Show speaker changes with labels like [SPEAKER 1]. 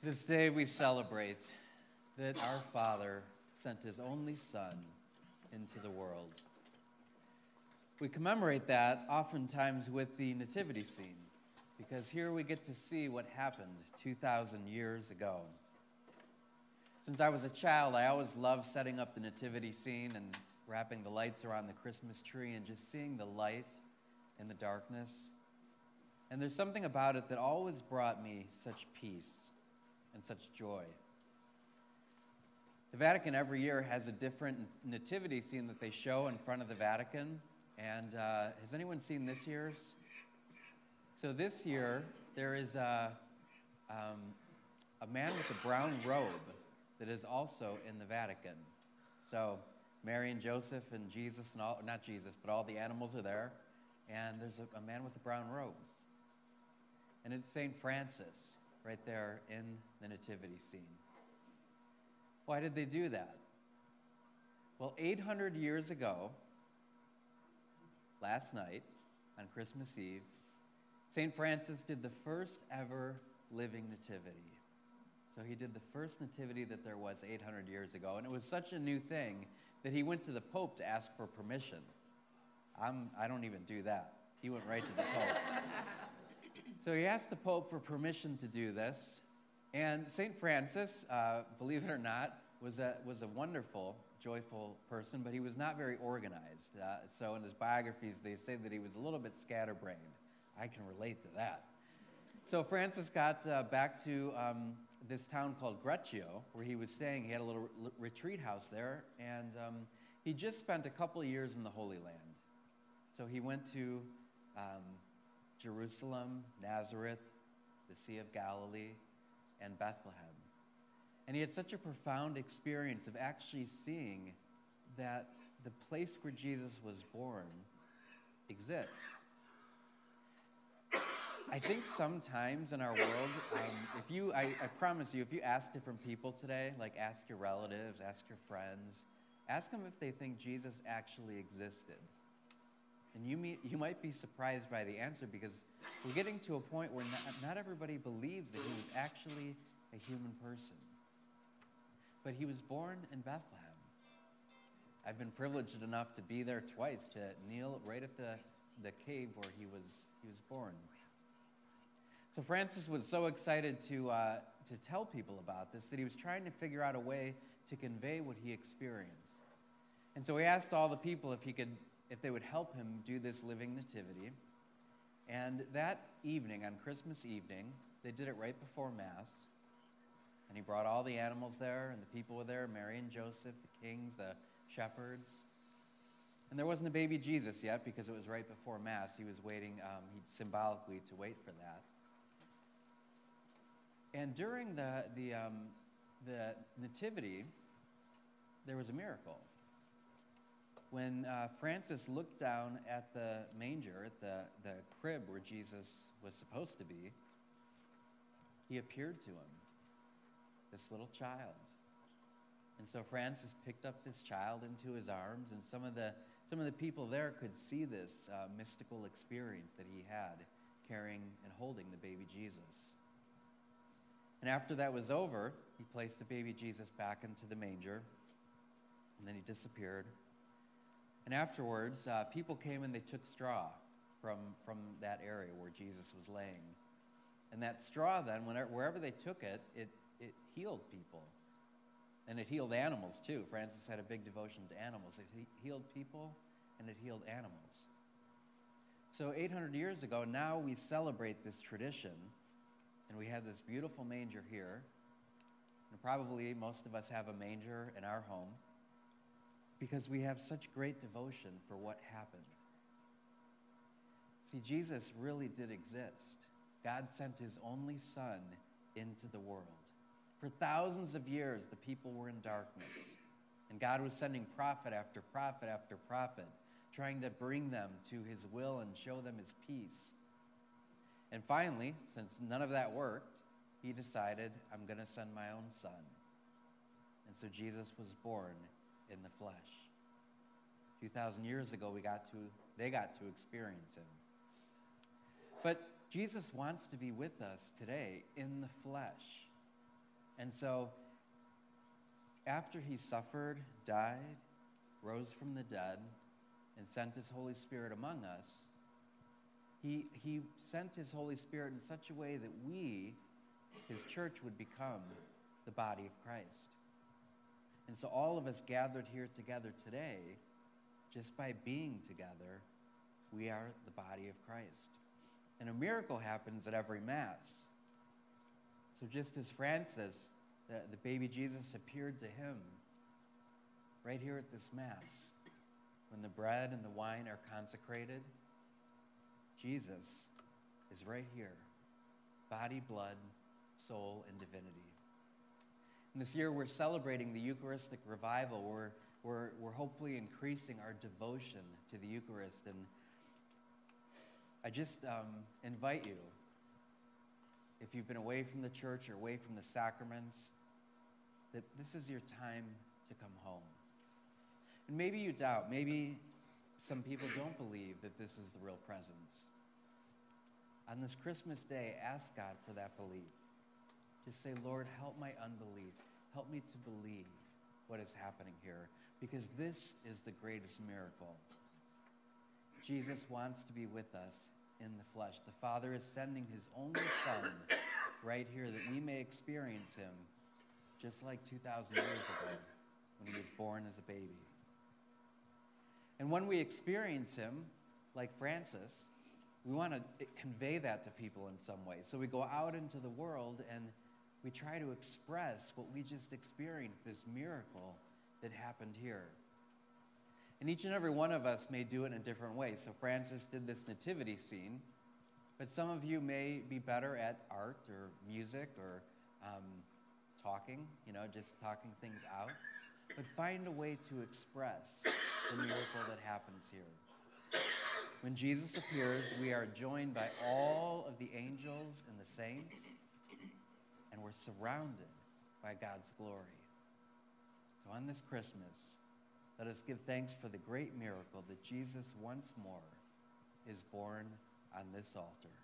[SPEAKER 1] This day we celebrate that our Father sent his only Son into the world. We commemorate that oftentimes with the nativity scene, because here we get to see what happened 2,000 years ago. Since I was a child, I always loved setting up the nativity scene and wrapping the lights around the Christmas tree and just seeing the light in the darkness. And there's something about it that always brought me such peace and such joy. The Vatican every year has a different nativity scene that they show in front of the Vatican. And uh, has anyone seen this year's? So this year, there is a, um, a man with a brown robe that is also in the Vatican. So Mary and Joseph and Jesus and all, not Jesus, but all the animals are there. And there's a, a man with a brown robe. And it's St. Francis right there in the nativity scene. Why did they do that? Well, 800 years ago, last night, on Christmas Eve, St. Francis did the first ever living nativity. So he did the first nativity that there was 800 years ago. And it was such a new thing that he went to the Pope to ask for permission. I'm, I don't even do that. He went right to the Pope. So he asked the Pope for permission to do this. And St. Francis, uh, believe it or not, was a, was a wonderful, joyful person, but he was not very organized. Uh, so in his biographies, they say that he was a little bit scatterbrained. I can relate to that. So Francis got uh, back to um, this town called Greccio, where he was staying. He had a little re- retreat house there, and um, he just spent a couple of years in the Holy Land. So he went to um, Jerusalem, Nazareth, the Sea of Galilee, and Bethlehem. And he had such a profound experience of actually seeing that the place where Jesus was born exists. I think sometimes in our world, um, if you, I, I promise you, if you ask different people today, like ask your relatives, ask your friends, ask them if they think Jesus actually existed. And you, you might be surprised by the answer because we're getting to a point where not, not everybody believes that he was actually a human person. But he was born in Bethlehem. I've been privileged enough to be there twice, to kneel right at the, the cave where he was, he was born. So Francis was so excited to, uh, to tell people about this that he was trying to figure out a way to convey what he experienced. And so he asked all the people if he could if they would help him do this living nativity. And that evening, on Christmas evening, they did it right before Mass. And he brought all the animals there, and the people were there Mary and Joseph, the kings, the shepherds. And there wasn't a baby Jesus yet because it was right before Mass. He was waiting um, he, symbolically to wait for that. And during the, the, um, the Nativity, there was a miracle when uh, Francis looked down at the manger, at the, the crib where Jesus was supposed to be, he appeared to him, this little child. And so Francis picked up this child into his arms, and some of the, some of the people there could see this uh, mystical experience that he had carrying and holding the baby Jesus. And after that was over, he placed the baby Jesus back into the manger, and then he disappeared. And afterwards, uh, people came and they took straw from, from that area where Jesus was laying. And that straw, then, whenever, wherever they took it, it, it healed people. And it healed animals, too. Francis had a big devotion to animals. It healed people and it healed animals. So, 800 years ago, now we celebrate this tradition. And we have this beautiful manger here. And probably most of us have a manger in our home because we have such great devotion for what happened. See, Jesus really did exist. God sent his only Son into the world. For thousands of years, the people were in darkness. And God was sending prophet after prophet after prophet, trying to bring them to his will and show them his peace. And finally, since none of that worked, he decided, I'm going to send my own son. And so Jesus was born in the flesh. 2,000 years ago, we got to, they got to experience him. But Jesus wants to be with us today in the flesh. And so, after he suffered, died, rose from the dead, and sent his Holy Spirit among us, he, he sent his Holy Spirit in such a way that we, his church, would become the body of Christ. And so, all of us gathered here together today, just by being together, we are the body of Christ. And a miracle happens at every Mass. So, just as Francis, the, the baby Jesus, appeared to him right here at this Mass, when the bread and the wine are consecrated, Jesus is right here body, blood, soul, and divinity. And this year we're celebrating the Eucharistic revival. We're, we're, we're hopefully increasing our devotion to the Eucharist. And I just um, invite you, if you've been away from the church or away from the sacraments, that this is your time to come home. And maybe you doubt, maybe some people don't believe that this is the real presence. On this Christmas day, ask God for that belief. Just say, Lord, help my unbelief. Help me to believe what is happening here because this is the greatest miracle. Jesus wants to be with us in the flesh. The Father is sending his only Son right here that we may experience him just like 2,000 years ago when he was born as a baby. And when we experience him, like Francis, we want to convey that to people in some way. So we go out into the world and we try to express what we just experienced, this miracle that happened here. And each and every one of us may do it in a different way. So Francis did this nativity scene, but some of you may be better at art or music or um, talking, you know, just talking things out. But find a way to express the miracle that happens here. When Jesus appears, we are joined by all of the angels and the saints, and we're surrounded by God's glory. So on this Christmas, let us give thanks for the great miracle that Jesus once more is born on this altar.